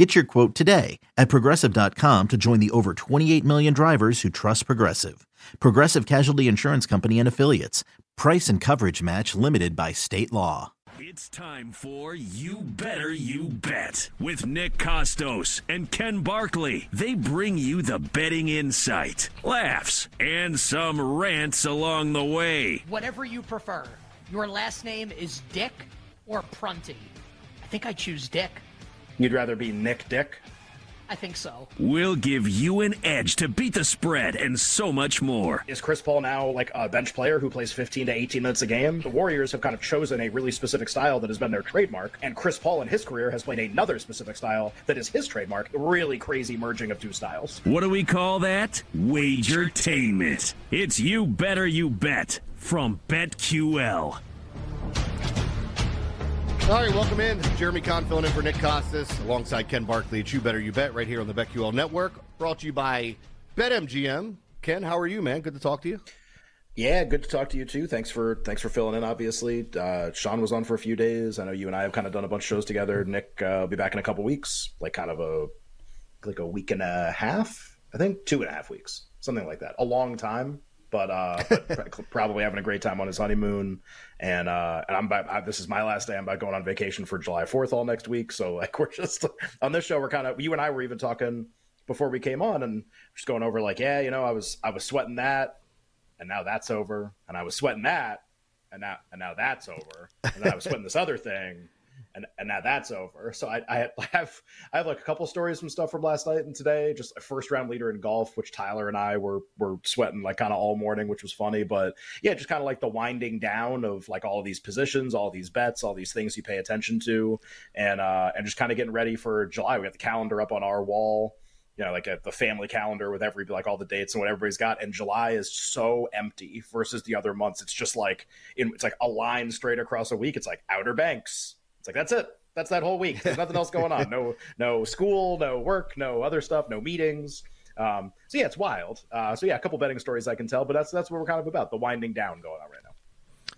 Get your quote today at progressive.com to join the over 28 million drivers who trust Progressive. Progressive Casualty Insurance Company and Affiliates. Price and coverage match limited by state law. It's time for You Better You Bet with Nick Kostos and Ken Barkley. They bring you the betting insight, laughs, and some rants along the way. Whatever you prefer. Your last name is Dick or Prunty. I think I choose Dick. You'd rather be Nick Dick? I think so. We'll give you an edge to beat the spread and so much more. Is Chris Paul now like a bench player who plays 15 to 18 minutes a game? The Warriors have kind of chosen a really specific style that has been their trademark, and Chris Paul in his career has played another specific style that is his trademark. Really crazy merging of two styles. What do we call that? Wagertainment. It's You Better You Bet from BetQL. All right, welcome in. Jeremy Conn filling in for Nick Kostos alongside Ken Barkley. It's You Better You Bet right here on the BetQL Network. Brought to you by BetMGM. Ken, how are you, man? Good to talk to you. Yeah, good to talk to you too. Thanks for thanks for filling in. Obviously, uh, Sean was on for a few days. I know you and I have kind of done a bunch of shows together. Nick uh, will be back in a couple weeks, like kind of a like a week and a half. I think two and a half weeks, something like that. A long time, but, uh, but probably having a great time on his honeymoon. And uh, and I'm I, this is my last day. I'm about going on vacation for July 4th all next week. So like we're just on this show. We're kind of you and I were even talking before we came on and just going over like yeah, you know, I was I was sweating that, and now that's over, and I was sweating that, and now and now that's over, and I was sweating this other thing and and now that's over. So I, I have I have like a couple stories from stuff from last night and today. Just a first round leader in golf, which Tyler and I were were sweating like kind of all morning, which was funny. But yeah, just kind of like the winding down of like all of these positions, all these bets, all these things you pay attention to, and uh and just kind of getting ready for July. We got the calendar up on our wall you know, like a, the family calendar with every like all the dates and what everybody's got. And July is so empty versus the other months. It's just like in, it's like a line straight across a week. It's like Outer Banks, it's like that's it. That's that whole week. There's nothing else going on. No, no school, no work, no other stuff, no meetings. Um, so yeah, it's wild. Uh, so yeah, a couple betting stories I can tell, but that's that's what we're kind of about. The winding down going on right now.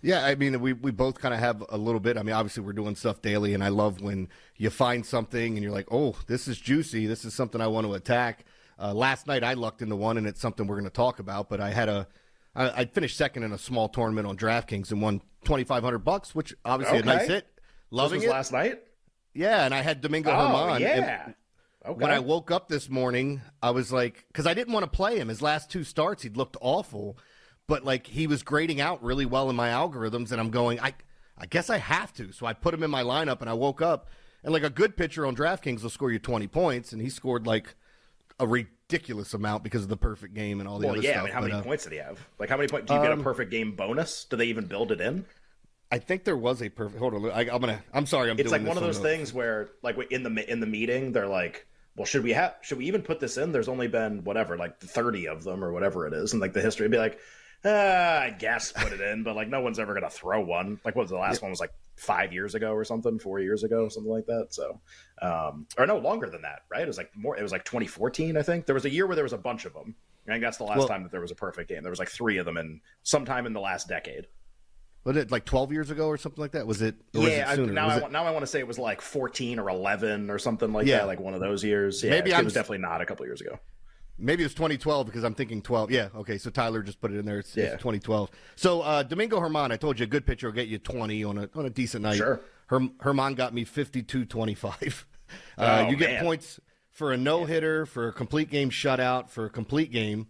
Yeah, I mean, we, we both kind of have a little bit. I mean, obviously, we're doing stuff daily, and I love when you find something and you're like, oh, this is juicy. This is something I want to attack. Uh, last night, I lucked into one, and it's something we're going to talk about. But I had a, I, I finished second in a small tournament on DraftKings and won twenty five hundred bucks, which obviously okay. a nice hit. Loving it last night. Yeah, and I had Domingo Germán. oh, Germán. Yeah. Okay. When I woke up this morning, I was like, because I didn't want to play him. His last two starts, he'd looked awful, but like he was grading out really well in my algorithms, and I'm going, I, I guess I have to. So I put him in my lineup, and I woke up, and like a good pitcher on DraftKings will score you 20 points, and he scored like a ridiculous amount because of the perfect game and all the well, other yeah, stuff. I mean, how but, many uh, points did he have? Like, how many points? Do you um, get a perfect game bonus? Do they even build it in? I think there was a perfect. Hold on, I, am gonna. I'm sorry. I'm. It's like one of those things where, like, in the in the meeting, they're like, "Well, should we have? Should we even put this in?" There's only been whatever, like 30 of them or whatever it is, and like the history would be like, ah, I guess put it in, but like no one's ever gonna throw one. Like, what was the last yeah. one? Was like five years ago or something, four years ago, something like that. So, um, or no, longer than that, right? It was like more. It was like 2014, I think. There was a year where there was a bunch of them. I think that's the last Well- time that there was a perfect game. There was like three of them in sometime in the last decade. Was it like 12 years ago or something like that? Was it? Or was yeah, it I, now Was I it- want now I want to say it was like 14 or 11 or something like Yeah. that, like one of those years. Yeah, Maybe it was definitely not a couple years ago. Maybe it was 2012 because I'm thinking 12. Yeah, okay. So Tyler just put it in there. It's, Yeah. it's 2012. So uh, Domingo Germán, I told you, a good pitcher will get you 20 on a on a decent night. Sure. Herm, Germán got me 52-25. Uh, Oh, you get man. points for a no hitter, for a complete game shutout, for a complete game,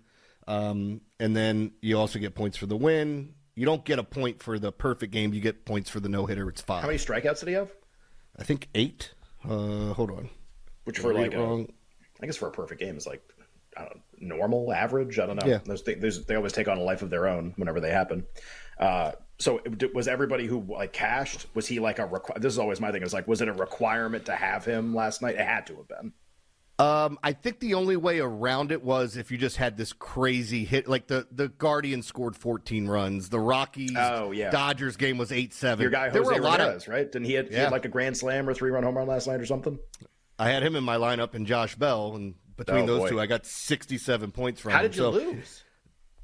um, and then you also get points for the win. You don't get a point for the perfect game. You get points for the no hitter. It's five. How many strikeouts did he have? I think eight. Uh, hold on. Which for like wrong? I guess for a perfect game is like I don't know, normal, average. I don't know. Yeah. Those there's, they always take on a life of their own whenever they happen. Uh, so it- was everybody who like cashed? Was he like a? Requ- this is always my thing. Is like, was it a requirement to have him last night? It had to have been. Um, I think the only way around it was if you just had this crazy hit, like the the Guardians scored 14 runs, the Rockies, Oh, yeah. Dodgers game was eight seven. Your guy there Jose were a lot Ramirez, of. right? Didn't he, had, he had like a grand slam or three run home run last night or something? I had him in my lineup and Josh Bell, and between Oh, those boy. two, I got 67 points from How him. did you So lose?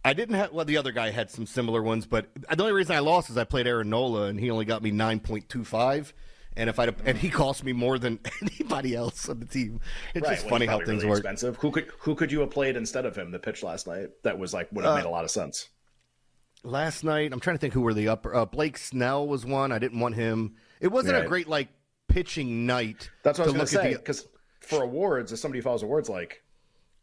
I didn't have. Well, the other guy had some similar ones, but the only reason I lost is I played Aaron Nola, and he only got me 9.25. And if I and he cost me more than anybody else on the team. It's Right, just funny how things really work. Expensive. Who could who could you have played instead of him The pitch last night? That was like would have Uh, made a lot of sense. last night. I'm trying to think who were the upper. Uh, Blake Snell was one. I didn't want him. It wasn't Right. a great like pitching night. That's what I was going to say. at Because for awards, as somebody follows awards, like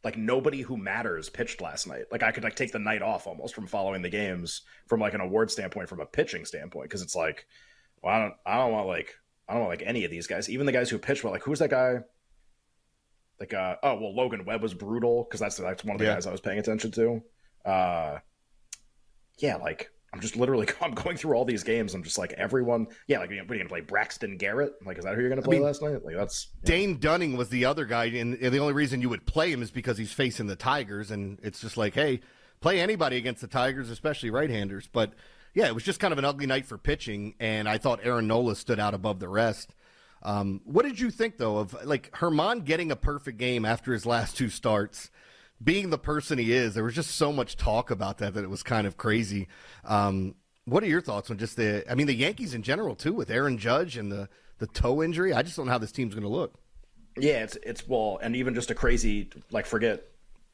like nobody who matters pitched last night. Like I could like take the night off almost from following the games from like an award standpoint, from a pitching standpoint, because it's like, well, I don't, I don't want like, I don't like any of these guys, even the guys who pitched well. Like who's that guy? Like, uh, oh well, Logan Webb was brutal because that's that's one of the Yeah. guys I was paying attention to. Uh, yeah, like I'm just literally I'm going through all these games. I'm just like everyone. Yeah, like what are you gonna play Braxton Garrett? Like is that who you're gonna play mean, last night? Like that's Dane Dunning was the other guy, and, and the only reason you would play him is because he's facing the Tigers, and it's just like, hey, play anybody against the Tigers, especially right-handers. But yeah, it was just kind of an ugly night for pitching, and I thought Aaron Nola stood out above the rest. Um, what did you think though of like Germán getting a perfect game after his last two starts? Being the person he is, there was just so much talk about that that it was kind of crazy. Um, what are your thoughts on just the? I mean, the Yankees in general too, with Aaron Judge and the the toe injury. I just don't know how this team's going to look. Yeah, it's it's well, and even just a crazy like forget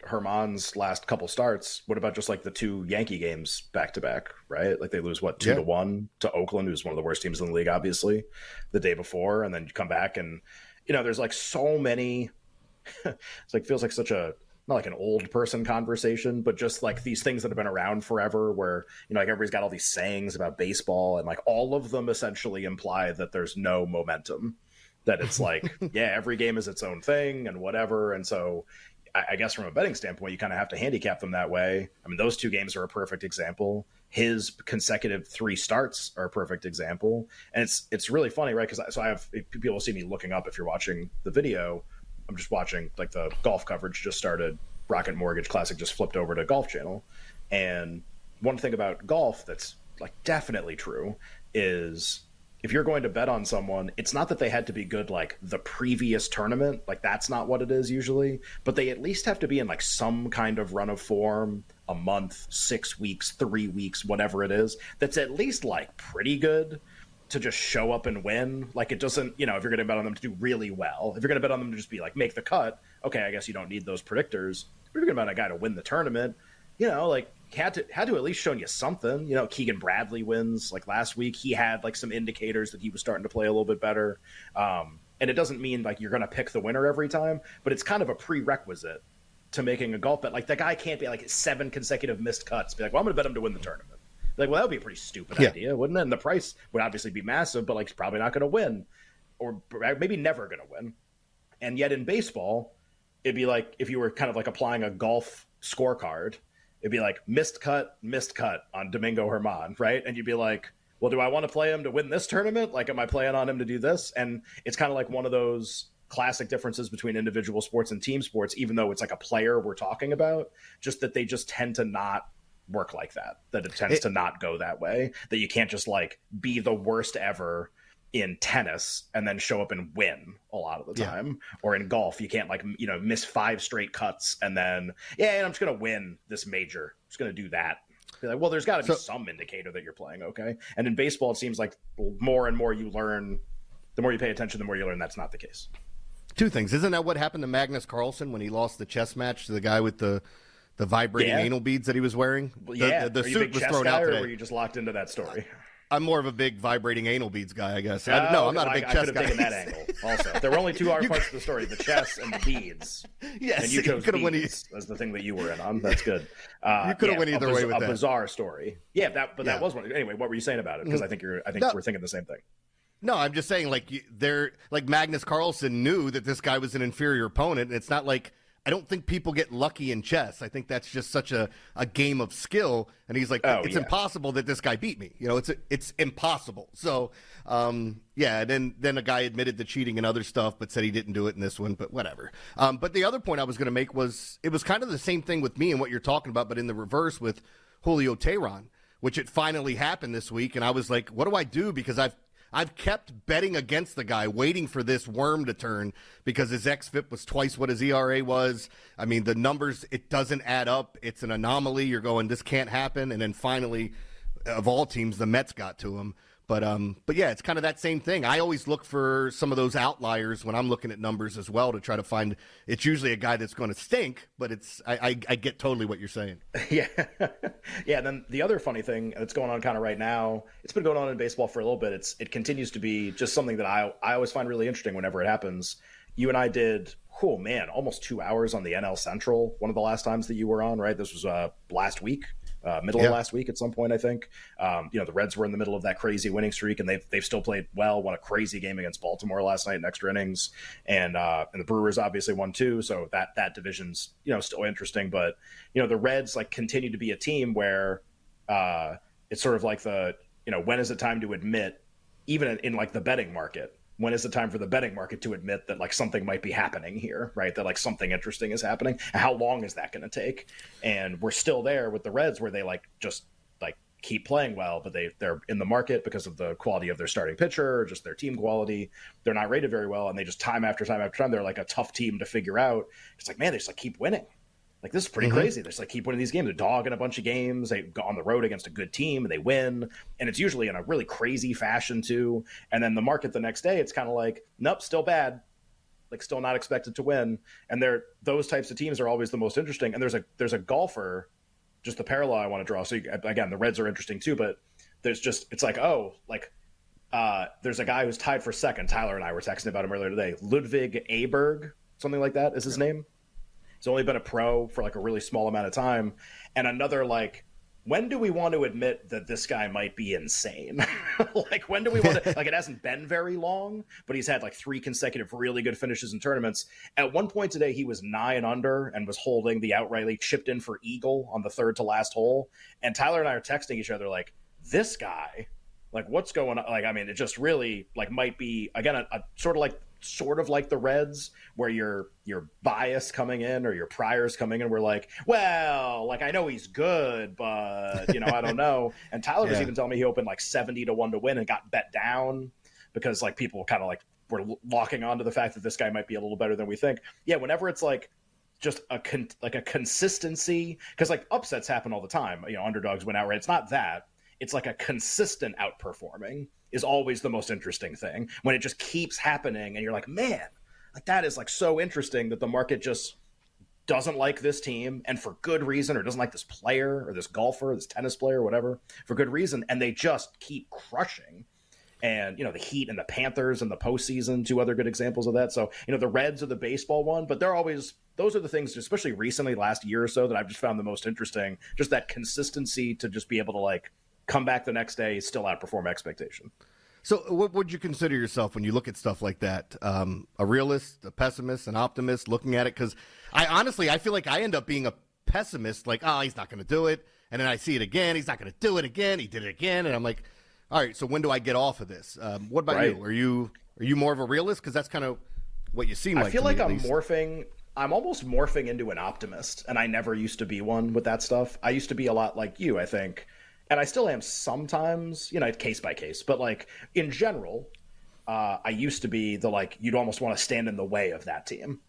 Germán's last couple starts. What about just like the two Yankee games back to back? Right, like they lose what two Yeah. to one to Oakland, who's one of the worst teams in the league, obviously, the day before, and then you come back and you know there's like so many. it's like feels like such a not like an old person conversation, but just like these things that have been around forever, where you know like everybody's got all these sayings about baseball, and like all of them essentially imply that there's no momentum that it's like yeah every game is its own thing and whatever and so I, guess from a betting standpoint you kind of have to handicap them that way. I mean those two games are a perfect example. His consecutive three starts are a perfect example. And it's it's really funny right? Because so i have people see me looking up if you're watching the video i'm just watching like the golf coverage just started. Rocket mortgage classic just flipped over to golf channel. And one thing about golf that's like definitely true is if you're going to bet on someone, it's not that they had to be good like the previous tournament, like that's not what it is usually, but they at least have to be in like some kind of run of form, a month, 6 weeks, 3 weeks, whatever it is, that's at least like pretty good to just show up and win. Like it doesn't, you know, if you're going to bet on them to do really well, if you're going to bet on them to just be like make the cut, okay, I guess you don't need those predictors. But if you're going to bet on a guy to win the tournament, you know, like had to had to at least shown you something. You know, Keegan Bradley wins like last week. He had like some indicators that he was starting to play a little bit better. Um, and it doesn't mean like you're going to pick the winner every time, but it's kind of a prerequisite to making a golf bet. Like the guy can't be like seven consecutive missed cuts. Be like, well, I'm going to bet him to win the tournament. Like, well, that would be a pretty stupid Yeah. idea, wouldn't it? And the price would obviously be massive, but like he's probably not going to win, or maybe never going to win. And yet in baseball, it'd be like if you were kind of like applying a golf scorecard, it'd be like missed cut, missed cut on Domingo Germán, right? And you'd be like, well, do I want to play him to win this tournament? Like, am I playing on him to do this? And it's kind of like one of those classic differences between individual sports and team sports, even though it's like a player we're talking about, just that they just tend to not work like that, that it tends It- to not go that way, that you can't just like be the worst ever in tennis and then show up and win a lot of the Yeah. time or in golf you can't like you know miss five straight cuts and then yeah and i'm just gonna win this major I'm just gonna do that Be like, well there's got to be So- some indicator that you're playing okay and in baseball it seems like more and more you learn the more you pay attention the more you learn that's not the case Two things. Isn't that what happened to Magnus Carlsen when he lost the chess match to the guy with the the vibrating Yeah. anal beads that he was wearing? well, The- yeah the, the suit was thrown out or were you just locked into that story I'm more of a big vibrating anal beads guy, I guess. I, no, Oh, I'm not a I- big I, chess could guy. have taken that angle also there were only two hard parts of the story the chess and the beads yes, and you chose could have won. beads as the thing that you were in on. That's good. Uh, You coulda yeah, went either a way with that. a that. bizarre story. Yeah, that but that Yeah. Mm-hmm. was one. Anyway, what were you saying about it? Because I think you're. I think No. we're thinking the same thing. No, I'm just saying, like they're like Magnus Carlsen knew that this guy was an inferior opponent, and it's not like I don't think people get lucky in chess. I think that's just such a, a game of skill. And he's like, Oh, it's yeah. impossible that this guy beat me. You know, it's it's impossible. So, um, yeah. Then then a guy admitted to cheating and other stuff, but said he didn't do it in this one. But whatever. Um, but the other point I was going to make was it was kind of the same thing with me and what you're talking about, but in the reverse with Julio Teheran, which it finally happened this week, and I was like, what do I do? Because I've I've kept betting against the guy, waiting for this worm to turn because his XFIP was twice what his ERA was. I mean, the numbers, it doesn't add up. It's an anomaly. You're going, this can't happen. And then finally, of all teams, the Mets got to him. But um, but yeah, it's kind of that same thing. I always look for some of those outliers when I'm looking at numbers as well to try to find. It's usually a guy that's going to stink, but it's I, I, I get totally what you're saying. Yeah. yeah. And then the other funny thing that's going on kind of right now, it's been going on in baseball for a little bit. It's it continues to be just something that I I always find really interesting whenever it happens. You and I did, oh man, almost two hours on the NL Central. One of the last times that you were on, right? This was uh, last week. Uh, middle Yeah. of last week at some point, I think. Um, you know, the Reds were in the middle of that crazy winning streak, and they've they've still played well. Won a crazy game against Baltimore last night in extra innings, and uh, and the Brewers obviously won too. So that that division's you know still interesting, but you know the Reds like continue to be a team where uh, it's sort of like the you know when is it time to admit even in, in like the betting market when is the time for the betting market to admit that like something might be happening here right? That like something interesting is happening. How long is that going to take? And we're still there with the reds where they like just like keep playing well but they they're in the market because of the quality of their starting pitcher just their team quality. They're not rated very well and they just time after time after time they're like a tough team to figure out. It's like man they just like keep winning like this is pretty crazy. They just like keep winning these games. They're dogging a bunch of games. They go on the road against a good team and they win. And it's usually in a really crazy fashion too. And then the market the next day, it's kind of like, nope, still bad. Like still not expected to win. And they're those types of teams are always the most interesting. And there's a there's a golfer, just the parallel I want to draw. So you, again, the Reds are interesting too, but there's just it's like oh like uh, there's a guy who's tied for second. Tyler and I were texting about him earlier today. Ludvig Aberg, something like that is his name. He's only been a pro for like a really small amount of time. And another like, when do we want to admit that this guy might be insane? like, when do we want to? like, it hasn't been very long, but he's had like three consecutive really good finishes in tournaments. At one point today, he was nine under and was holding the outrightly chipped in for eagle on the third to last hole. And Tyler and I are texting each other like, this guy, like, what's going on? Like, I mean, it just really like might be again a, a sort of like sort of like the Reds, where your your bias coming in or your priors coming in, we're like, well, like I know he's good, but you know I don't know. And Tyler was even telling me he opened like seventy to one to win and got bet down because like people kind of like were locking onto the fact that this guy might be a little better than we think. Yeah, whenever it's like just a con- like a consistency because like upsets happen all the time. You know, underdogs win outright. It's not that. It's like a consistent outperforming is always the most interesting thing when it just keeps happening and you're like, man, like that is like so interesting that the market just doesn't like this team and for good reason or doesn't like this player or this golfer, this tennis player, or whatever, for good reason, and they just keep crushing and you know the Heat and the Panthers and the postseason, two other good examples of that. So you know the Reds are the baseball one, but they're always those are the things, especially recently, last year or so, that I've just found the most interesting. Just that consistency to just be able to like come back the next day, still outperform expectation. So, what would you consider yourself when you look at stuff like that? Um, a realist, a pessimist, an optimist looking at it? Because I honestly, I feel like I end up being a pessimist, like, oh, he's not going to do it. And then I see it again. He's not going to do it again. He did it again. And I'm like, all right, so when do I get off of this? Um, what about Right. you? Are you are you more of a realist? Because that's kind of what you seem like. I feel me, like at I'm morphing. I'm almost morphing into an optimist, and I never used to be one with that stuff. I used to be a lot like you, I think, and I still am sometimes. You know, case by case, but like in general, uh, I used to be the like you'd almost want to stand in the way of that team.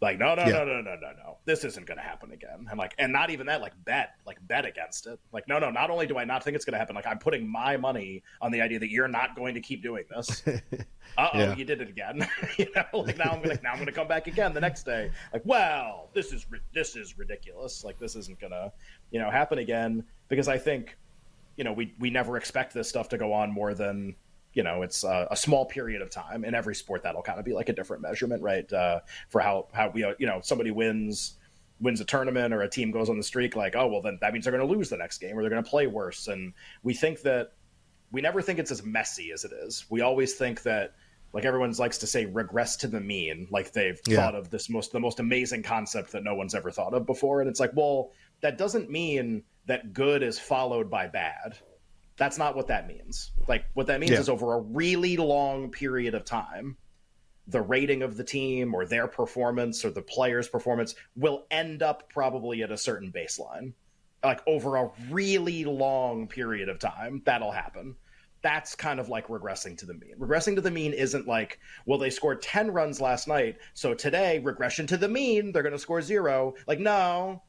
Like no no Yeah. no no no no no this isn't going to happen again and like and not even that like bet like bet against it like no no not only do I not think it's going to happen like I'm putting my money on the idea that you're not going to keep doing this uh oh, Yeah. you did it again. you know, like now I'm gonna now I'm gonna come back again the next day. Like, well, this is this is ridiculous. Like, this isn't gonna, you know, happen again because I think, you know, we we never expect this stuff to go on more than. You know, it's a, a small period of time. In every sport, that'll kind of be like a different measurement, right? Uh, for how how we, you know, somebody wins wins a tournament or a team goes on the streak, like, oh well, then that means they're going to lose the next game or they're going to play worse. And we think that we never think it's as messy as it is. We always think that like everyone likes to say regress to the mean like they've yeah. thought of this most the most amazing concept that no one's ever thought of before and it's like well that doesn't mean that good is followed by bad that's not what that means like what that means yeah. is over a really long period of time the rating of the team or their performance or the player's performance will end up probably at a certain baseline like over a really long period of time that'll happen that's kind of like regressing to the mean. Regressing to the mean isn't like, well, they scored 10 runs last night, so today, regression to the mean, they're going to score zero. Like, no.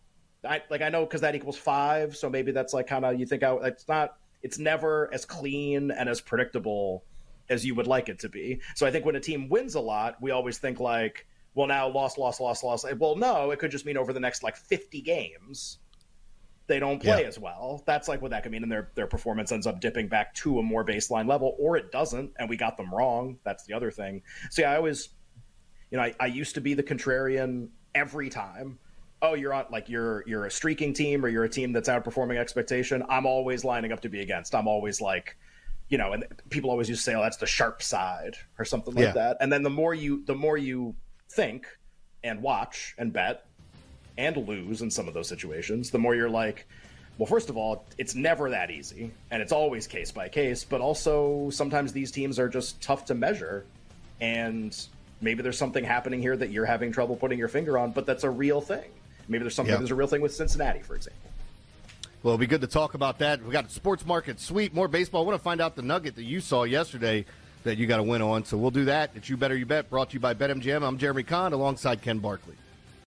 I, like, I know because that equals five, so maybe that's like kind of, you think I, it's not, it's never as clean and as predictable as you would like it to be. So I think when a team wins a lot, we always think like, well, now loss, loss, loss, loss. Well, no, it could just mean over the next like 50 games they don't play yeah. as well. That's like what that could mean, and their their performance ends up dipping back to a more baseline level, or it doesn't, and we got them wrong. That's the other thing. So yeah, I always, you know, I, I used to be the contrarian every time. Oh, you're on like you're you're a streaking team, or you're a team that's outperforming expectation. I'm always lining up to be against. I'm always like, you know, and people always used to say, "Oh, that's the sharp side" or something like yeah. that. And then the more you the more you think and watch and bet and lose in some of those situations, the more you're like, well, first of all, it's never that easy, and it's always case by case, but also sometimes these teams are just tough to measure, and maybe there's something happening here that you're having trouble putting your finger on, but that's a real thing. Maybe there's something, there's a real thing with Cincinnati, for example. Well, it'll be good to talk about that. We got a sports market sweep, more baseball. I want to find out the nugget that you saw yesterday that you got to win on. So we'll do that. It's You Better You Bet, brought to you by BetMGM. I'm Jeremy Conn alongside Ken Barkley.